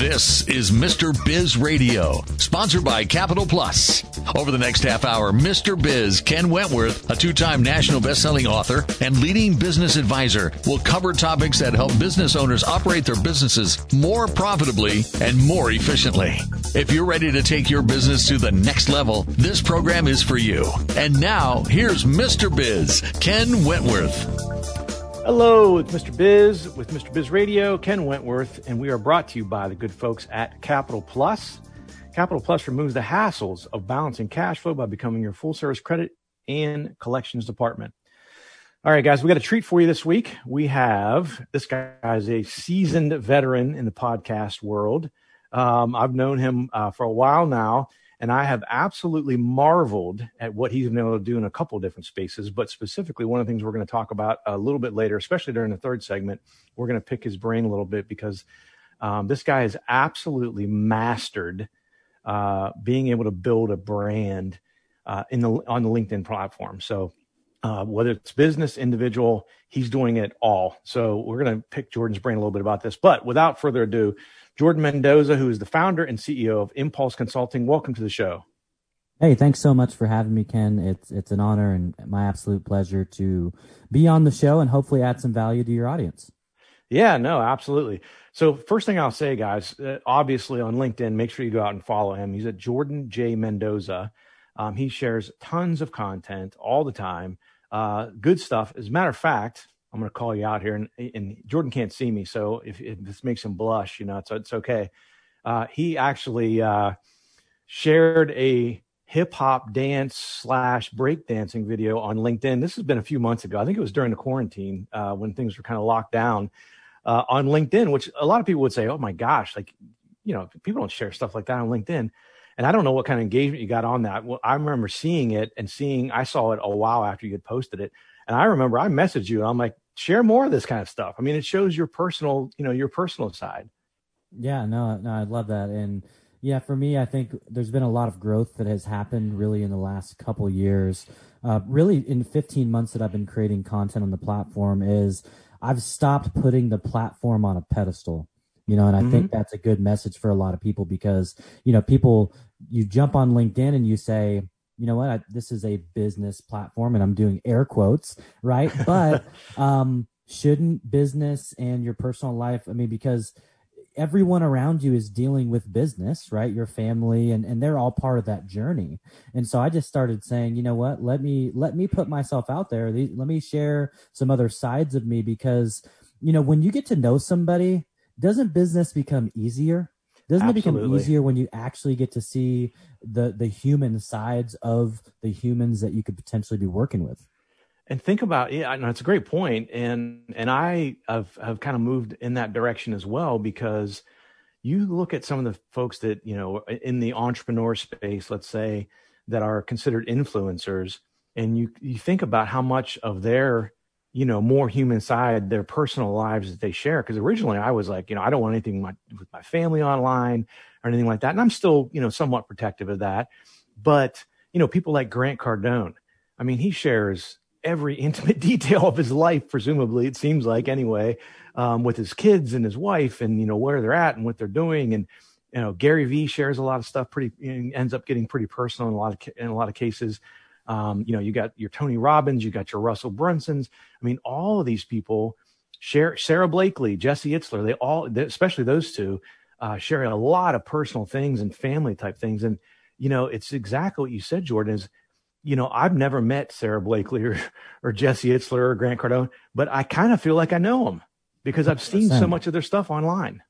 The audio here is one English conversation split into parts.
This is Mr. Biz Radio, sponsored by Capital Plus. Over the next half hour, Mr. Biz, Ken Wentworth, a two time national best-selling author and leading business advisor, will cover topics that help business owners operate their businesses more profitably and more efficiently. If you're ready to take your business to the next level, this program is for you. And now, here's Mr. Biz, Ken Wentworth. Hello, it's Mr. Biz with Mr. Biz Radio, Ken Wentworth, and we are brought to you by the good folks at Capital Plus. Capital Plus removes the hassles of balancing cash flow by becoming your full service credit and collections department. All right, guys, we got a treat for you this week. We have this guy is a seasoned veteran in the podcast world. Um, I've known him uh, for a while now, and I have absolutely marveled at what he's been able to do in a couple different spaces. But specifically, one of the things we're going to talk about a little bit later, especially during the third segment, we're going to pick his brain a little bit because um, this guy has absolutely mastered uh, being able to build a brand uh, in the on the LinkedIn platform. So uh, whether it's business, individual, he's doing it all. So we're going to pick Jordan's brain a little bit about this. But without further ado, Jordan Mendoza, who is the founder and CEO of Impulse Consulting. Welcome to the show. Hey, thanks so much for having me, Ken. It's it's an honor and my absolute pleasure to be on the show and hopefully add some value to your audience. Yeah, no, absolutely. So first thing I'll say, guys, uh, obviously on LinkedIn, make sure you go out and follow him. He's at Jordan J Mendoza. Um, he shares tons of content all the time, uh, good stuff. As a matter of fact, I'm going to call you out here, and, and Jordan can't see me, so if, if, this makes him blush, you know, it's it's okay. Uh, he actually uh, shared a hip hop dance slash breakdancing video on LinkedIn. This has been a few months ago. I think it was during the quarantine uh, when things were kind of locked down uh, on LinkedIn, which a lot of people would say, "Oh my gosh, like you know, people don't share stuff like that on LinkedIn." And I don't know what kind of engagement you got on that. Well, I remember seeing it and seeing. I saw it a while after you had posted it, and I remember I messaged you and I'm like, share more of this kind of stuff. I mean, it shows your personal, you know, your personal side. Yeah, no, no, I love that. And yeah, for me, I think there's been a lot of growth that has happened really in the last couple years. Uh, really, in 15 months that I've been creating content on the platform, is I've stopped putting the platform on a pedestal. You know, and I mm-hmm. think that's a good message for a lot of people because you know, people you jump on LinkedIn and you say, you know what, I, this is a business platform and I'm doing air quotes, right? But um, shouldn't business and your personal life, I mean, because everyone around you is dealing with business, right? Your family and, and they're all part of that journey. And so I just started saying, you know what, let me, let me put myself out there. Let me share some other sides of me because, you know, when you get to know somebody, doesn't business become easier? Doesn't Absolutely. it become easier when you actually get to see the the human sides of the humans that you could potentially be working with? And think about yeah, no, it's a great point, and and I have have kind of moved in that direction as well because you look at some of the folks that you know in the entrepreneur space, let's say that are considered influencers, and you you think about how much of their you know more human side their personal lives that they share. Because originally i was like you know i don't want anything my, with my family online or anything like that. And i'm still you know somewhat protective of that. But you know people like grant cardone i mean he shares every intimate detail of his life presumably it seems like anyway um, with his kids and his wife and you know where they're at and what they're doing. And you know gary vee shares a lot of stuff pretty ends up getting pretty personal in a lot of in a lot of cases um, you know, you got your Tony Robbins, you got your Russell Brunsons. I mean, all of these people share Sara Blakely, Jesse Itzler, they all, especially those two, uh, share a lot of personal things and family type things. And, you know, it's exactly what you said, Jordan, is, you know, I've never met Sara Blakely or, or Jesse Itzler or Grant Cardone, but I kind of feel like I know them because I've seen so much of their stuff online.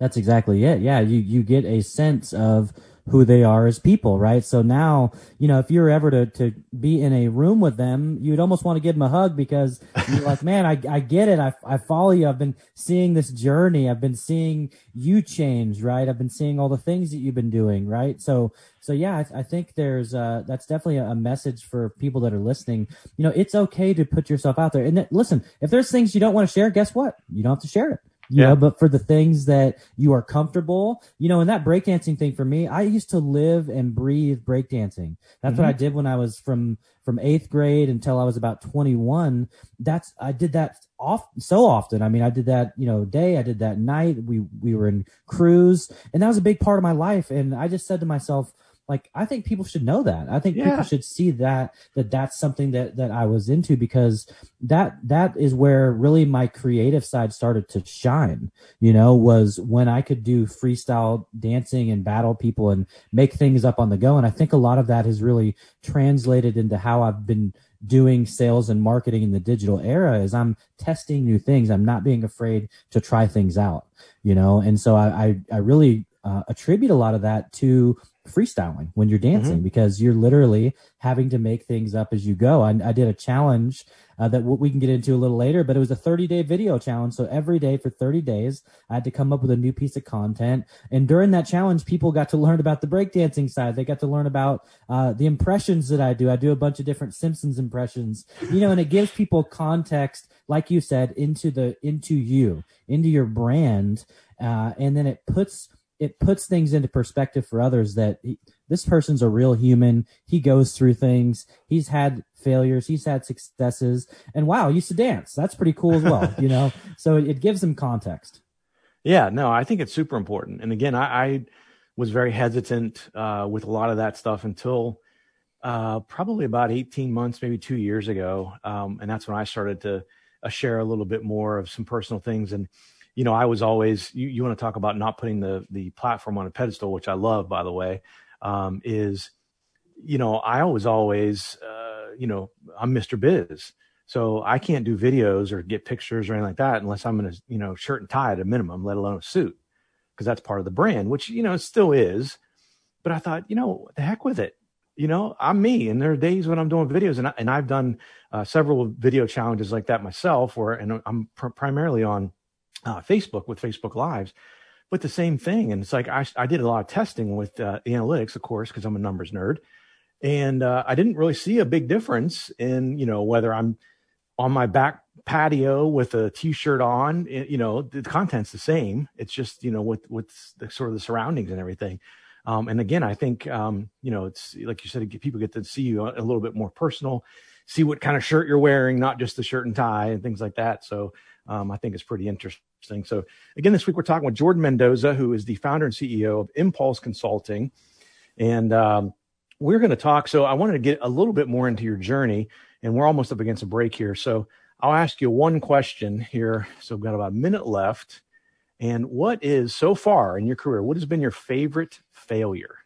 That's exactly it. Yeah. You, you get a sense of who they are as people, right? So now, you know, if you're ever to, to be in a room with them, you'd almost want to give them a hug because you're like, man, I, I get it. I, I follow you. I've been seeing this journey. I've been seeing you change, right? I've been seeing all the things that you've been doing, right? So, so yeah, I, I think there's, uh, that's definitely a, a, message for people that are listening. You know, it's okay to put yourself out there. And th- listen, if there's things you don't want to share, guess what? You don't have to share it you yeah. know, but for the things that you are comfortable, you know, and that breakdancing thing for me, I used to live and breathe breakdancing. That's mm-hmm. what I did when I was from, from eighth grade until I was about 21. That's, I did that off so often. I mean, I did that, you know, day, I did that night. We, we were in crews and that was a big part of my life. And I just said to myself, like i think people should know that. I think yeah. people should see that that that's something that that i was into because that that is where really my creative side started to shine you know was when i could do freestyle dancing and battle people and make things up on the go. And i think a lot of that has really translated into how i've been doing sales and marketing in the digital era is i'm testing new things. I'm not being afraid to try things out you know? And so i i, I really uh, attribute a lot of that to freestyling when you're dancing mm-hmm. because you're literally having to make things up as you go. I, I did a challenge uh, that we can get into a little later, but it was a 30 day video challenge. So every day for 30 days, I had to come up with a new piece of content. And during that challenge, people got to learn about the breakdancing side. They got to learn about uh, the impressions that I do. I do a bunch of different Simpsons impressions, you know, and it gives people context, like you said, into the into you, into your brand, uh, and then it puts it puts things into perspective for others that he, this person's a real human. He goes through things. He's had failures. He's had successes. And wow, used to dance. That's pretty cool as well, you know? So it, it, gives them context. Yeah, no, I think it's super important. And again, I, I was very hesitant uh, with a lot of that stuff until uh, probably about 18 months, maybe two years ago. Um, and that's when I started to uh, share a little bit more of some personal things. And you know, I was always you, you want to talk about not putting the the platform on a pedestal, which I love, by the way, um, is you know, I was always uh, you know, I'm Mr. Biz. So I can't do videos or get pictures or anything like that unless I'm in a you know shirt and tie at a minimum, let alone a suit, because that's part of the brand, which you know still is. But I thought, you know, the heck with it. You know, I'm me, and there are days when I'm doing videos, and I, and I've done uh, several video challenges like that myself, where and I'm pr- primarily on uh, Facebook with Facebook Lives, but the same thing. And it's like I, I did a lot of testing with uh, analytics, of course, because I'm a numbers nerd, and uh, I didn't really see a big difference in you know whether I'm on my back patio with a t-shirt on. Eh, you know, the content's the same. It's just you know with with the sort of the surroundings and everything. Um, and again, I think um, you know it's like you said, people get to see you a little bit more personal, see what kind of shirt you're wearing, not just the shirt and tie and things like that. So um, I think it's pretty interesting interesting. So, again, this week we're talking with Jordan Mendoza, who is the founder and CEO of Impulse Consulting. And um, we're going to talk. So, I wanted to get a little bit more into your journey, and we're almost up against a break here. So, I'll ask you one question here. So, we've got about a minute left. And what is so far in your career, what has been your favorite failure?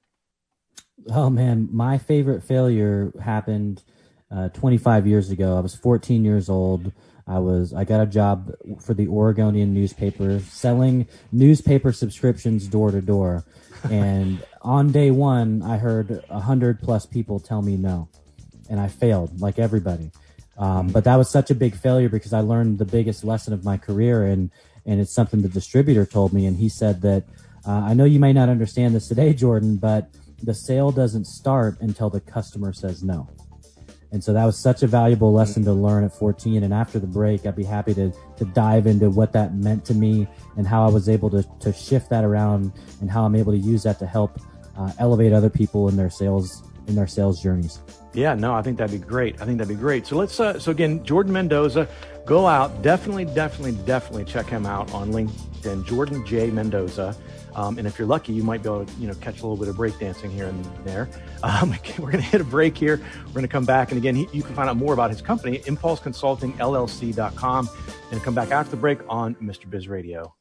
Oh, man, my favorite failure happened uh, 25 years ago. I was 14 years old. I was I got a job for the Oregonian newspaper selling newspaper subscriptions door to door, and on day one I heard a hundred plus people tell me no, and I failed like everybody. Um, but that was such a big failure because I learned the biggest lesson of my career, and and it's something the distributor told me, and he said that uh, I know you may not understand this today, Jordan, but the sale doesn't start until the customer says no. And so that was such a valuable lesson to learn at 14. And after the break, I'd be happy to, to dive into what that meant to me and how I was able to, to shift that around and how I'm able to use that to help uh, elevate other people in their sales, in their sales journeys. Yeah, no, I think that'd be great. I think that'd be great. So let's, uh, so again, Jordan Mendoza, go out, definitely, definitely, definitely check him out on LinkedIn, Jordan J. Mendoza. Um, and if you're lucky, you might be able to, you know, catch a little bit of breakdancing here and there. Um, we're going to hit a break here. We're going to come back. And again, he, you can find out more about his company, impulseconsultingllc.com, and come back after the break on Mr. Biz Radio.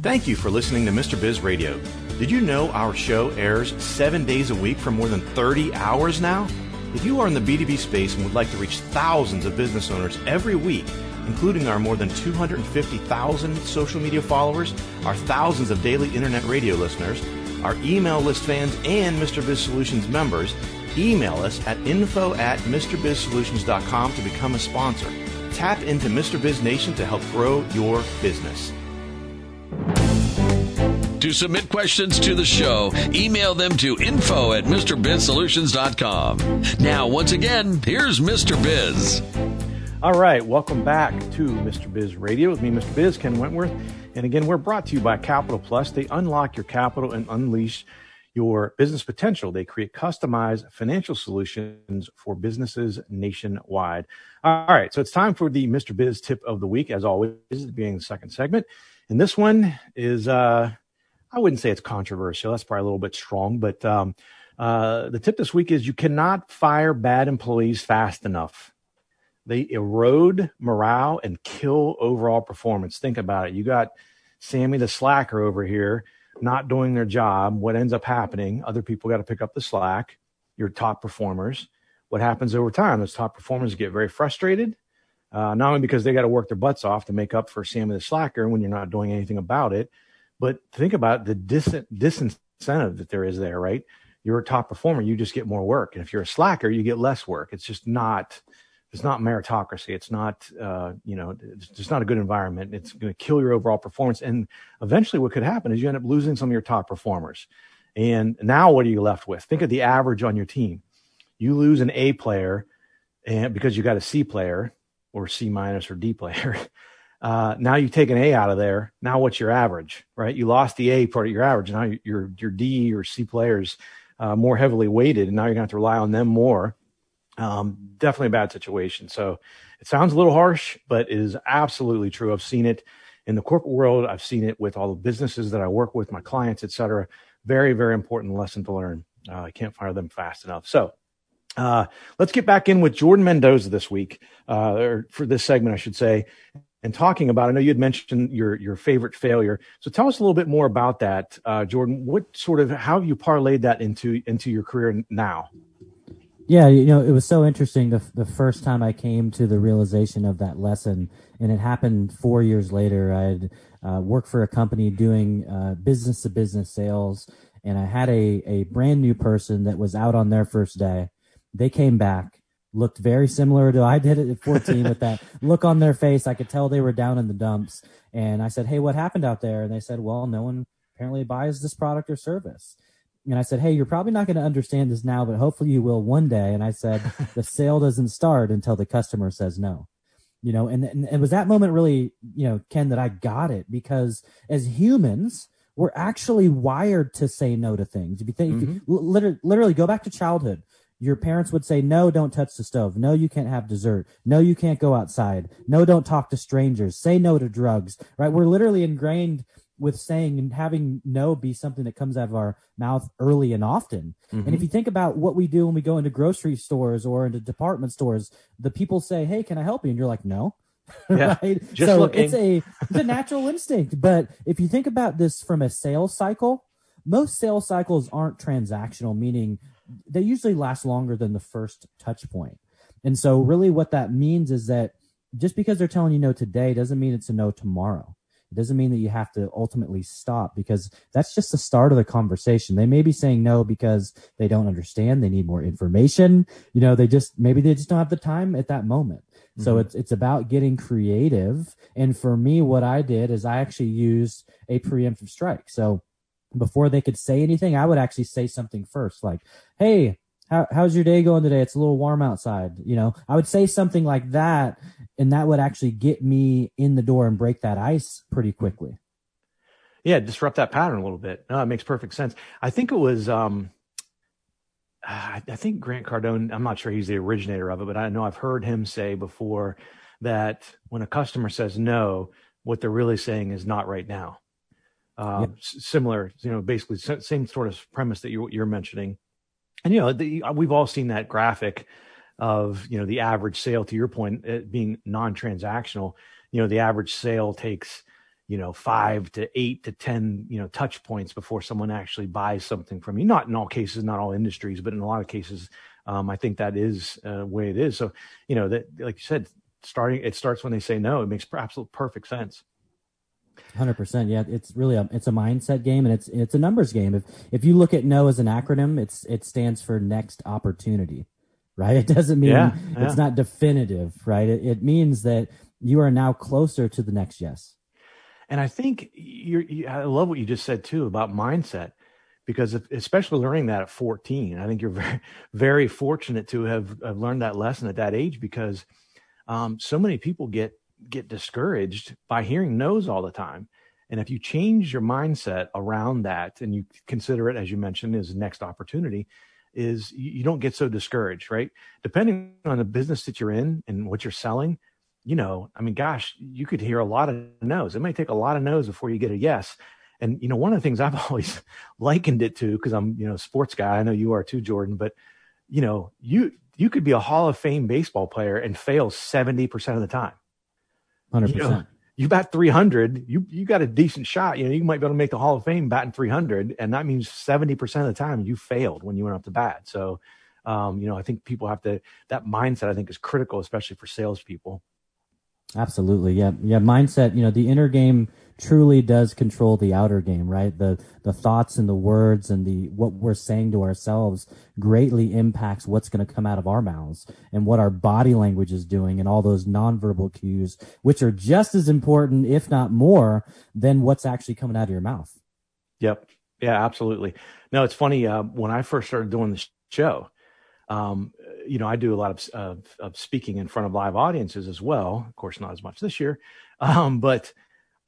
Thank you for listening to Mr. Biz Radio. Did you know our show airs seven days a week for more than 30 hours now? If you are in the B2B space and would like to reach thousands of business owners every week, including our more than 250,000 social media followers, our thousands of daily internet radio listeners, our email list fans, and Mr. Biz Solutions members, email us at info at MrBizSolutions.com to become a sponsor. Tap into Mr. Biz Nation to help grow your business. To submit questions to the show, email them to info at MrBizSolutions.com. Now, once again, here's Mr. Biz. All right, welcome back to Mr. Biz Radio with me, Mr. Biz, Ken Wentworth. And again, we're brought to you by Capital Plus. They unlock your capital and unleash your business potential. They create customized financial solutions for businesses nationwide. All right, so it's time for the Mr. Biz tip of the week, as always, being the second segment. And this one is, uh, I wouldn't say it's controversial. That's probably a little bit strong, but um, uh, the tip this week is you cannot fire bad employees fast enough. They erode morale and kill overall performance. Think about it. You got Sammy the slacker over here not doing their job. What ends up happening? Other people got to pick up the slack. Your top performers. What happens over time? Those top performers get very frustrated, uh, not only because they got to work their butts off to make up for Sammy the slacker when you're not doing anything about it, but think about the dis- disincentive that there is there, right? You're a top performer, you just get more work. And if you're a slacker, you get less work. It's just not it's not meritocracy. It's not, uh, you know, it's just not a good environment. It's going to kill your overall performance. And eventually, what could happen is you end up losing some of your top performers. And now, what are you left with? Think of the average on your team. You lose an A player, and because you got a C player or C minus or D player. Uh, now you take an A out of there. Now what's your average, right? You lost the A part of your average. Now your your D or C players uh, more heavily weighted, and now you're going to have to rely on them more um, definitely a bad situation. So it sounds a little harsh, but it is absolutely true. I've seen it in the corporate world. I've seen it with all the businesses that I work with, my clients, et cetera. Very, very important lesson to learn. Uh, I can't fire them fast enough. So uh, let's get back in with Jordan Mendoza this week, uh, or for this segment, I should say, and talking about. I know you had mentioned your your favorite failure, so tell us a little bit more about that, uh, Jordan. What sort of how have you parlayed that into into your career now? Yeah, you know, it was so interesting the the first time I came to the realization of that lesson, and it happened four years later. I'd uh, worked for a company doing business to business sales, and I had a a brand new person that was out on their first day. They came back, looked very similar to I did it at 14 with that look on their face. I could tell they were down in the dumps, and I said, "Hey, what happened out there?" And they said, "Well, no one apparently buys this product or service." and I said, Hey, you're probably not going to understand this now, but hopefully you will one day. And I said, the sale doesn't start until the customer says no. You know, and, and it was that moment really, you know, Ken, that I got it because as humans, we're actually wired to say no to things. If you think, mm-hmm. if you, literally, literally go back to childhood, your parents would say, no, don't touch the stove. No, you can't have dessert. No, you can't go outside. No, don't talk to strangers. Say no to drugs, right? We're literally ingrained with saying and having no be something that comes out of our mouth early and often. Mm-hmm. And if you think about what we do when we go into grocery stores or into department stores, the people say, Hey, can I help you? And you're like, no. Yeah, right. so looking. it's a it's a natural instinct. But if you think about this from a sales cycle, most sales cycles aren't transactional, meaning they usually last longer than the first touch point. And so really what that means is that just because they're telling you no today doesn't mean it's a no tomorrow. It doesn't mean that you have to ultimately stop because that's just the start of the conversation. They may be saying no because they don't understand. They need more information. You know, they just, maybe they just don't have the time at that moment. Mm-hmm. So it's, it's about getting creative. And for me, what I did is I actually used a preemptive strike. So before they could say anything, I would actually say something first, like, Hey, how, how's your day going today? It's a little warm outside. You know, I would say something like that, and that would actually get me in the door and break that ice pretty quickly. Yeah, disrupt that pattern a little bit. No, it makes perfect sense. I think it was, um, I think Grant Cardone, I'm not sure he's the originator of it, but I know I've heard him say before that when a customer says no, what they're really saying is not right now. Uh, yep. Similar, you know, basically same sort of premise that you, you're mentioning and you know the, uh, we've all seen that graphic of you know the average sale to your point being non-transactional you know the average sale takes you know five to eight to ten you know touch points before someone actually buys something from you not in all cases not all industries but in a lot of cases um, i think that is uh, way it is so you know that like you said starting it starts when they say no. It makes absolute perfect sense. Hundred percent. Yeah, it's really a it's a mindset game and it's it's a numbers game. If if you look at no as an acronym, it's it stands for next opportunity, right? It doesn't mean yeah, yeah. it's not definitive, right? It, it means that you are now closer to the next yes. And I think you're, you, I love what you just said too about mindset, because if, especially learning that at 14, I think you're very, very fortunate to have, have learned that lesson at that age because um, so many people get get discouraged by hearing no's all the time. And if you change your mindset around that and you consider it, as you mentioned, as next opportunity, is you, don't get so discouraged, right? Depending on the business that you're in and what you're selling, you know, I mean, gosh, you could hear a lot of no's. It may take a lot of no's before you get a yes. And, you know, one of the things I've always likened it to, because I'm, you know, sports guy, I know you are too, Jordan, but, you know, you, you could be a Hall of Fame baseball player and fail 70% of the time. 100%. You, know, you bat 300, you, you got a decent shot. You know, you might be able to make the Hall of Fame batting 300. And that means 70% of the time you failed when you went up to bat. So, um, you know, I think people have to, that mindset I think is critical, especially for salespeople. Absolutely. Yeah. Yeah. Mindset, you know, the inner game truly does control the outer game, right? The, the thoughts and the words and the, what we're saying to ourselves greatly impacts what's going to come out of our mouths and what our body language is doing and all those nonverbal cues, which are just as important, if not more than what's actually coming out of your mouth. Yep. Yeah, absolutely. No, it's funny. Uh, when I first started doing this show, um, you know, I do a lot of, of, of, speaking in front of live audiences as well. Of course, not as much this year. Um, but,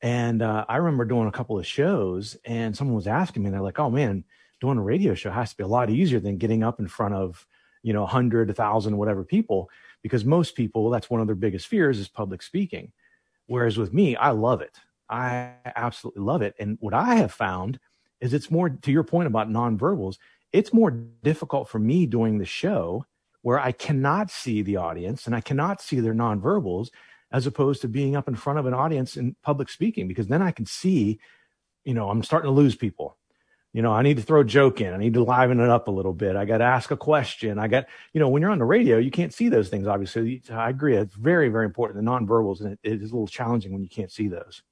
and uh, I remember doing a couple of shows and someone was asking me, they're like, oh man, doing a radio show has to be a lot easier than getting up in front of, you know, 100, 1,000, whatever people, because most people, that's one of their biggest fears is public speaking. Whereas with me, I love it. I absolutely love it. And what I have found is it's more to your point about nonverbals, it's more difficult for me doing the show where I cannot see the audience and I cannot see their nonverbals as opposed to being up in front of an audience in public speaking, because then I can see, you know, I'm starting to lose people. You know, I need to throw a joke in. I need to liven it up a little bit. I got to ask a question. I got, you know, when you're on the radio, you can't see those things, obviously. I agree. It's very, very important. The nonverbals, and it, it is a little challenging when you can't see those.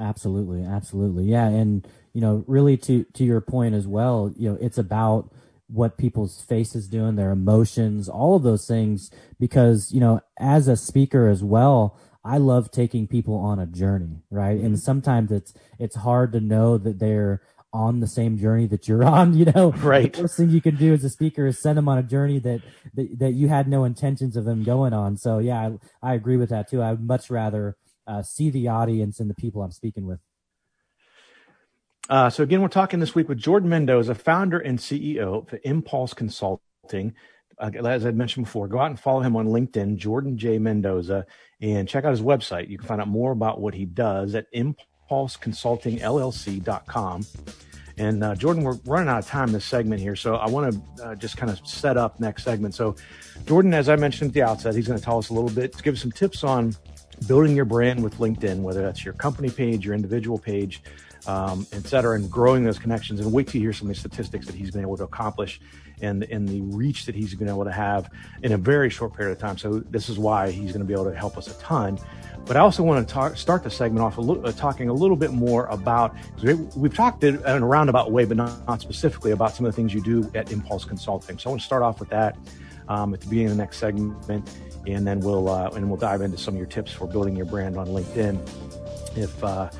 Absolutely. Absolutely. Yeah. And, you know, really to, to your point as well, you know, it's about, what people's faces doing, their emotions, all of those things. Because, you know, as a speaker as well, I love taking people on a journey, right? And mm-hmm. sometimes it's, it's hard to know that they're on the same journey that you're on, you know? Right. The worst thing you can do as a speaker is send them on a journey that, that, that you had no intentions of them going on. So yeah, I, I agree with that too. I would much rather uh, see the audience and the people I'm speaking with. Uh, so again, we're talking this week with Jordan Mendoza, founder and CEO of Impulse Consulting. Uh, as I mentioned before, go out and follow him on LinkedIn, Jordan J. Mendoza, and check out his website. You can find out more about what he does at impulseconsultingllc.com. And uh, Jordan, we're running out of time this segment here, so I want to uh, just kind of set up next segment. So, Jordan, as I mentioned at the outset, he's going to tell us a little bit, give us some tips on building your brand with LinkedIn, whether that's your company page, your individual page, um, et cetera, and growing those connections. And wait you hear some of the statistics that he's been able to accomplish and, and the reach that he's been able to have in a very short period of time. So this is why he's going to be able to help us a ton. But I also want to talk, start the segment off a little, uh, talking a little bit more about, we've talked in a roundabout way, but not, not, specifically about some of the things you do at Impulse Consulting. So I want to start off with that um, at the beginning of the next segment, and then we'll, uh, and we'll dive into some of your tips for building your brand on LinkedIn. If, uh,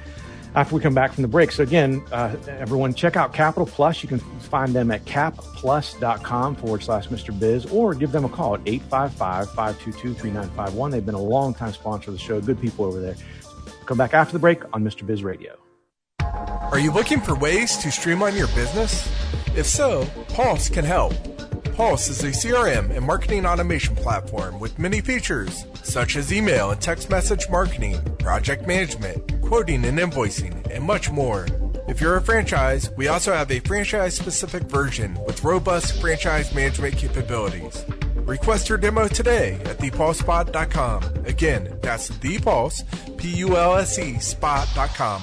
after we come back from the break. So again, uh, everyone check out Capital Plus. You can find them at capplus.com forward slash Mr. Biz or give them a call at 855-522-3951. They've been a long time sponsor of the show. Good people over there. Come back after the break on Mr. Biz Radio. Are you looking for ways to streamline your business? If so, Pulse can help. Pulse is a CRM and marketing automation platform with many features such as email and text message marketing, project management, quoting and invoicing, and much more. If you're a franchise, we also have a franchise specific version with robust franchise management capabilities. Request your demo today at thepulsespot.com. Again, that's thepulse, P-U-L-S-E, spot.com.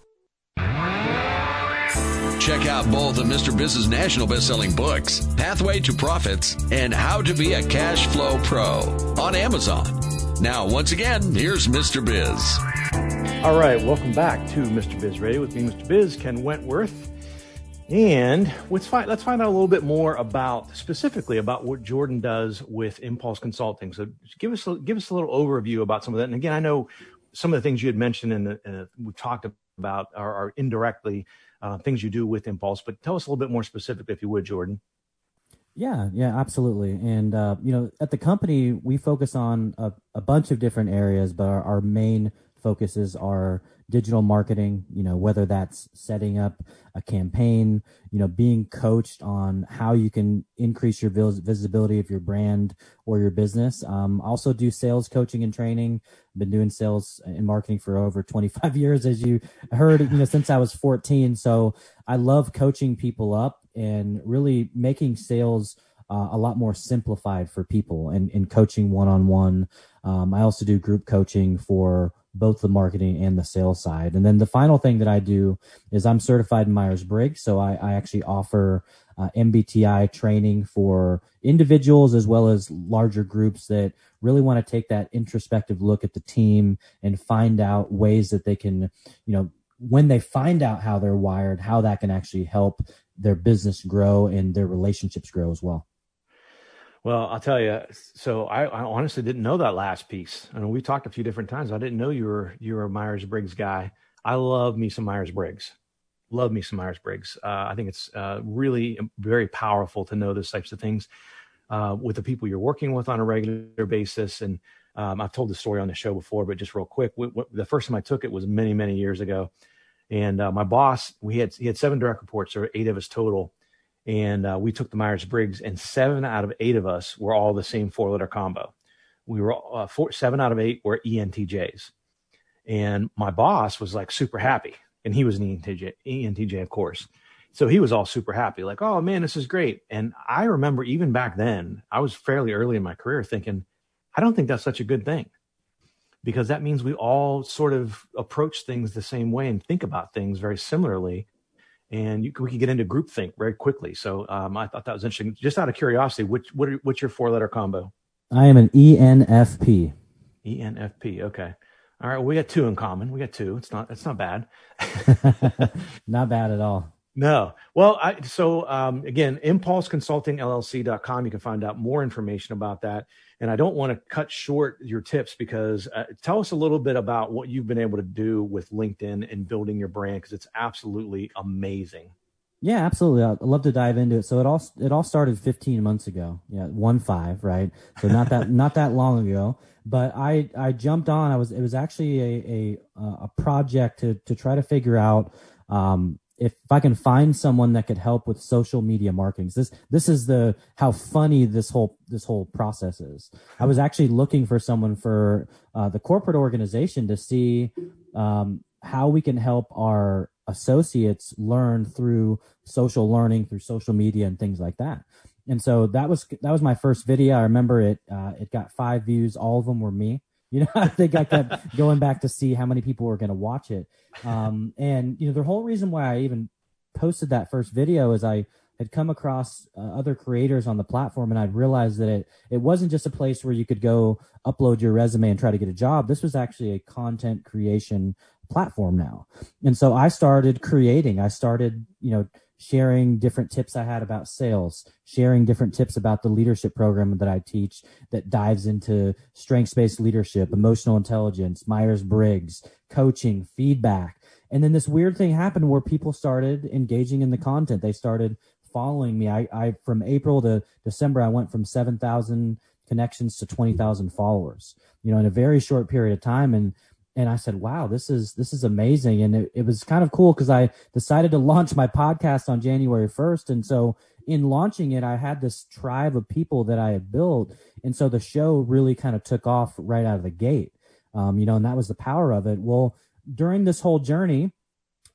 Check out both of Mr. Biz's national best-selling books, Pathway to Profits and How to Be a Cash Flow Pro on Amazon. Now, once again, here's Mr. Biz. All right, welcome back to Mr. Biz Radio with me, Mr. Biz, Ken Wentworth. And let's find let's find out a little bit more about specifically about what Jordan does with Impulse Consulting. So give us give us a little overview about some of that. And again, I know some of the things you had mentioned and we talked about are, are indirectly uh, things you do with Impulse, but tell us a little bit more specifically, if you would, Jordan. Yeah, yeah, absolutely. And uh, you know, at the company, we focus on a, a bunch of different areas, but our, our main focuses are digital marketing, you know, whether that's setting up a campaign, you know, being coached on how you can increase your visibility of your brand or your business. Um, also do sales coaching and training. Been doing sales and marketing for over 25 years, as you heard, you know, since I was 14. So I love coaching people up and really making sales uh, a lot more simplified for people and, and coaching one-on-one. Um, I also do group coaching for both the marketing and the sales side. And then the final thing that I do is I'm certified in Myers Briggs. So I, I actually offer uh, MBTI training for individuals as well as larger groups that really want to take that introspective look at the team and find out ways that they can, you know, when they find out how they're wired, how that can actually help their business grow and their relationships grow as well. Well, I'll tell you. So I, I, honestly didn't know that last piece. I mean, we talked a few different times. I didn't know you were you were a Myers Briggs guy. I love me some Myers Briggs. Love me some Myers Briggs. Uh, I think it's uh, really very powerful to know those types of things uh, with the people you're working with on a regular basis. And um, I've told the story on the show before, but just real quick, we, we, the first time I took it was many many years ago, and uh, my boss we had he had seven direct reports, or eight of us total and uh, we took the Myers Briggs, and seven out of eight of us were all the same four letter combo. We were uh, four, seven out of eight were ENTJs, and my boss was like super happy, and he was an ENTJ, ENTJ of course. So he was all super happy, like, oh man, this is great. And I remember even back then, I was fairly early in my career thinking, I don't think that's such a good thing because that means we all sort of approach things the same way and think about things very similarly and you, we can get into groupthink very quickly. So um, I thought that was interesting. Just out of curiosity, which what are, what's your four letter combo? I am an ENFP. ENFP. Okay. All right. Well, we got two in common. We got two. It's not. It's not bad. not bad at all. No. Well, I, so um, again, impulseconsultingllc.com. You can find out more information about that. And I don't want to cut short your tips because uh, tell us a little bit about what you've been able to do with LinkedIn and building your brand because it's absolutely amazing. Yeah, absolutely. I'd love to dive into it. So it all it all started 15 months ago. Yeah, one five, right? So not that not that long ago. But I I jumped on. I was it was actually a a a project to to try to figure out um, if I can find someone that could help with social media marketing, this this is the how funny this whole this whole process is. I was actually looking for someone for uh, the corporate organization to see um, how we can help our associates learn through social learning, through social media, and things like that. And so that was that was my first video. I remember it. Uh, it got five views. All of them were me. You know, I think I kept going back to see how many people were going to watch it. Um, and you know, the whole reason why I even posted that first video is I had come across uh, other creators on the platform and I'd realized that it it wasn't just a place where you could go upload your resume and try to get a job. This was actually a content creation platform now. And so I started creating. I started, you know, sharing different tips I had about sales, sharing different tips about the leadership program that I teach that dives into strengths based leadership, emotional intelligence, Myers Briggs, coaching, feedback. And then this weird thing happened where people started engaging in the content. They started following me. I, I from April to December, I went from 7,000 connections to 20,000 followers, you know, in a very short period of time. And and I said, "Wow, this is this is amazing." And it, it was kind of cool because I decided to launch my podcast on January first, and so in launching it, I had this tribe of people that I had built. And so the show really kind of took off right out of the gate. Um, you know, and that was the power of it. Well, during this whole journey,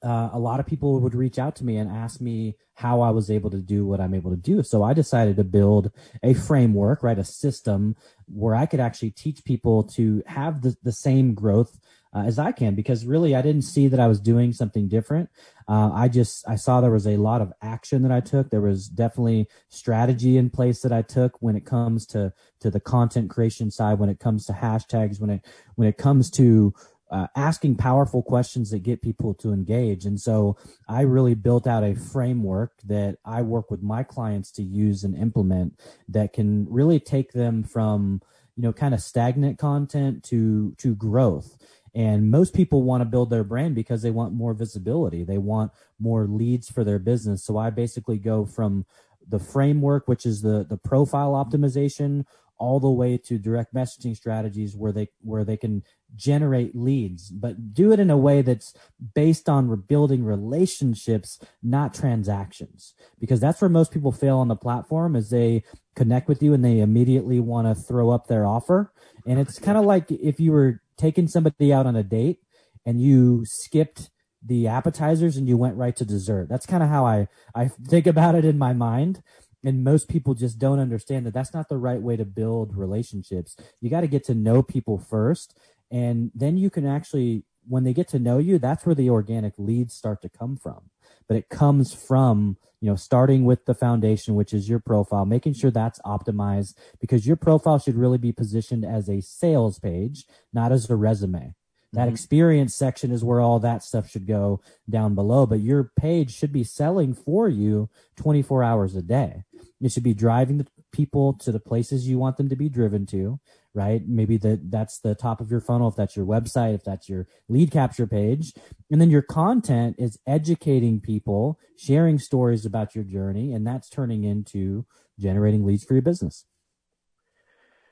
uh, a lot of people would reach out to me and ask me how I was able to do what I'm able to do. So I decided to build a framework, right? A system where I could actually teach people to have the, the same growth uh, as I can because really I didn't see that I was doing something different. Uh, I just I saw there was a lot of action that I took. There was definitely strategy in place that I took when it comes to to the content creation side, when it comes to hashtags, when it when it comes to uh, asking powerful questions that get people to engage. And so I really built out a framework that I work with my clients to use and implement that can really take them from, you know, kind of stagnant content to, to growth. And most people want to build their brand because they want more visibility. They want more leads for their business. So I basically go from the framework, which is the, the profile optimization, all the way to direct messaging strategies where they where they can generate leads but do it in a way that's based on building relationships not transactions because that's where most people fail on the platform is they connect with you and they immediately want to throw up their offer and it's kind of like if you were taking somebody out on a date and you skipped the appetizers and you went right to dessert. That's kind of how I, I think about it in my mind. And most people just don't understand that that's not the right way to build relationships. You got to get to know people first. And then you can actually, when they get to know you, that's where the organic leads start to come from. But it comes from, you know, starting with the foundation, which is your profile, making sure that's optimized because your profile should really be positioned as a sales page, not as a resume. That mm-hmm. experience section is where all that stuff should go down below, but your page should be selling for you 24 hours a day. It should be driving the people to the places you want them to be driven to, right? Maybe that that's the top of your funnel if that's your website, if that's your lead capture page. And then your content is educating people, sharing stories about your journey, and that's turning into generating leads for your business.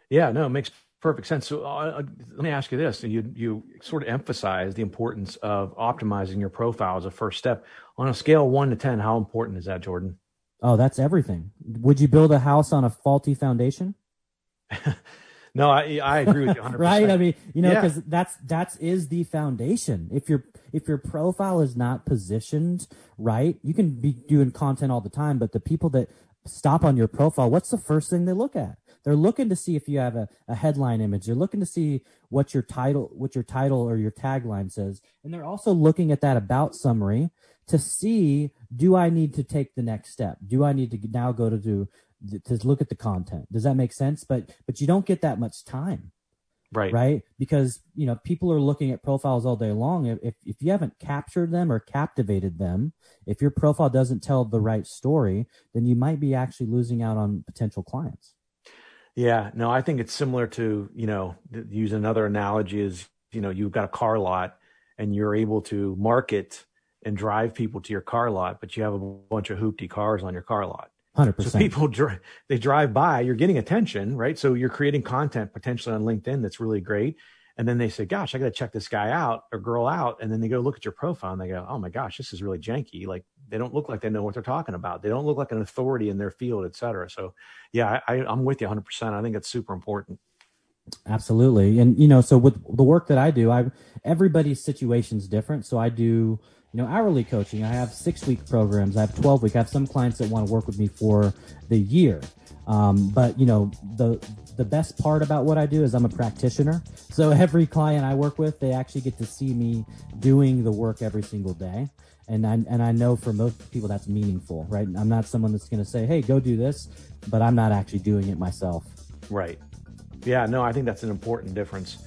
Yeah, no, it makes perfect sense. So uh, uh, let me ask you this: you you sort of emphasize the importance of optimizing your profile as a first step. On a scale one to ten, how important is that, Jordan? Oh, that's everything. Would you build a house on a faulty foundation? no, I I agree with you 100%. right? I mean, you know, because yeah. that's that's is the foundation. If your if your profile is not positioned right, you can be doing content all the time, but the people that stop on your profile, what's the first thing they look at? They're looking to see if you have a, a headline image. They're looking to see what your title, what your title or your tagline says. And they're also looking at that about summary to see, do I need to take the next step? Do I need to now go to do, to look at the content? Does that make sense? But, but you don't get that much time. Right. Right. Because, you know, people are looking at profiles all day long. If, if you haven't captured them or captivated them, if your profile doesn't tell the right story, then you might be actually losing out on potential clients. Yeah, no, I think it's similar to, you know, use another analogy is, you know, you've got a car lot and you're able to market and drive people to your car lot, but you have a bunch of hoopty cars on your car lot. 100%. So people, they drive by, you're getting attention, right? So you're creating content potentially on LinkedIn that's really great. And then they say, gosh, I got to check this guy out or girl out. And then they go look at your profile and they go, oh my gosh, this is really janky. Like they don't look like they know what they're talking about. They don't look like an authority in their field, et cetera. So yeah, I, I'm with you 100%. I think it's super important. Absolutely. And, you know, so with the work that I do, I, everybody's situation is different. So I do, you know, hourly coaching. I have six week programs. I have 12 week. I have some clients that want to work with me for the year. Um, but you know, the, the best part about what I do is I'm a practitioner. So every client I work with, they actually get to see me doing the work every single day and I and I know for most people that's meaningful, right? I'm not someone that's going to say, "Hey, go do this," but I'm not actually doing it myself. Right. Yeah. No, I think that's an important difference.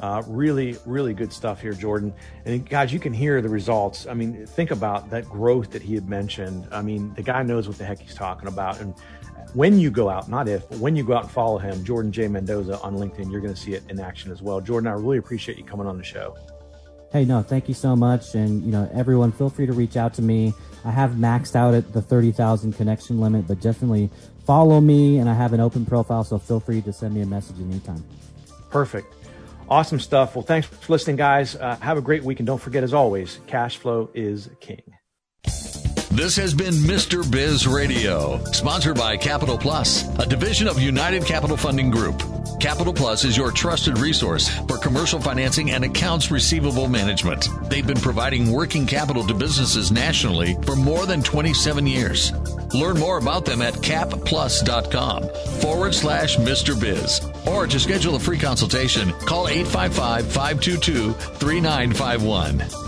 Uh, really, really good stuff here, Jordan. And guys, you can hear the results. I mean, think about that growth that he had mentioned. I mean, the guy knows what the heck he's talking about. And when you go out, not if, but when you go out and follow him, Jordan J. Mendoza on LinkedIn, you're going to see it in action as well. Jordan, I really appreciate you coming on the show. Hey, no, thank you so much. And, you know, everyone, feel free to reach out to me. I have maxed out at the 30,000 connection limit, but definitely follow me and I have an open profile. So feel free to send me a message anytime. Perfect. Awesome stuff. Well, thanks for listening, guys. Uh, have a great week. And don't forget, as always, cash flow is king. This has been Mr. Biz Radio, sponsored by Capital Plus, a division of United Capital Funding Group. Capital Plus is your trusted resource for commercial financing and accounts receivable management. They've been providing working capital to businesses nationally for more than 27 years. Learn more about them at capplus.com forward slash Mr. Biz. Or to schedule a free consultation, call 855 522 3951.